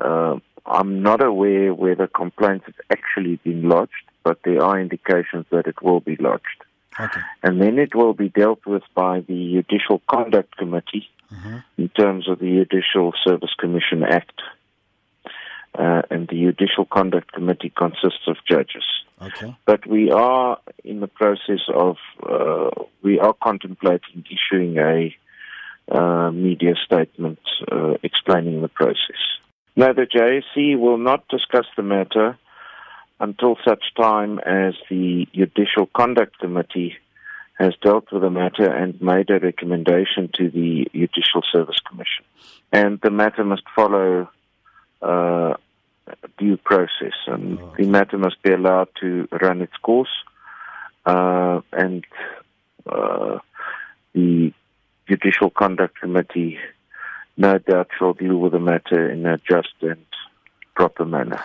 Uh, I'm not aware whether complaints have actually been lodged, but there are indications that it will be lodged. Okay. And then it will be dealt with by the Judicial Conduct Committee in terms of the Judicial Service Commission Act. Uh, and the Judicial Conduct Committee consists of judges. Okay. But we are in the process of, uh, we are contemplating issuing a uh, media statement uh, explaining the process. Now, the JSC will not discuss the matter until such time as the Judicial Conduct Committee has dealt with the matter and made a recommendation to the Judicial Service Commission. And the matter must follow uh, due process, and Oh. the matter must be allowed to run its course. Uh, and uh, the Judicial Conduct Committee, no doubt, shall deal with the matter in a just and proper manner.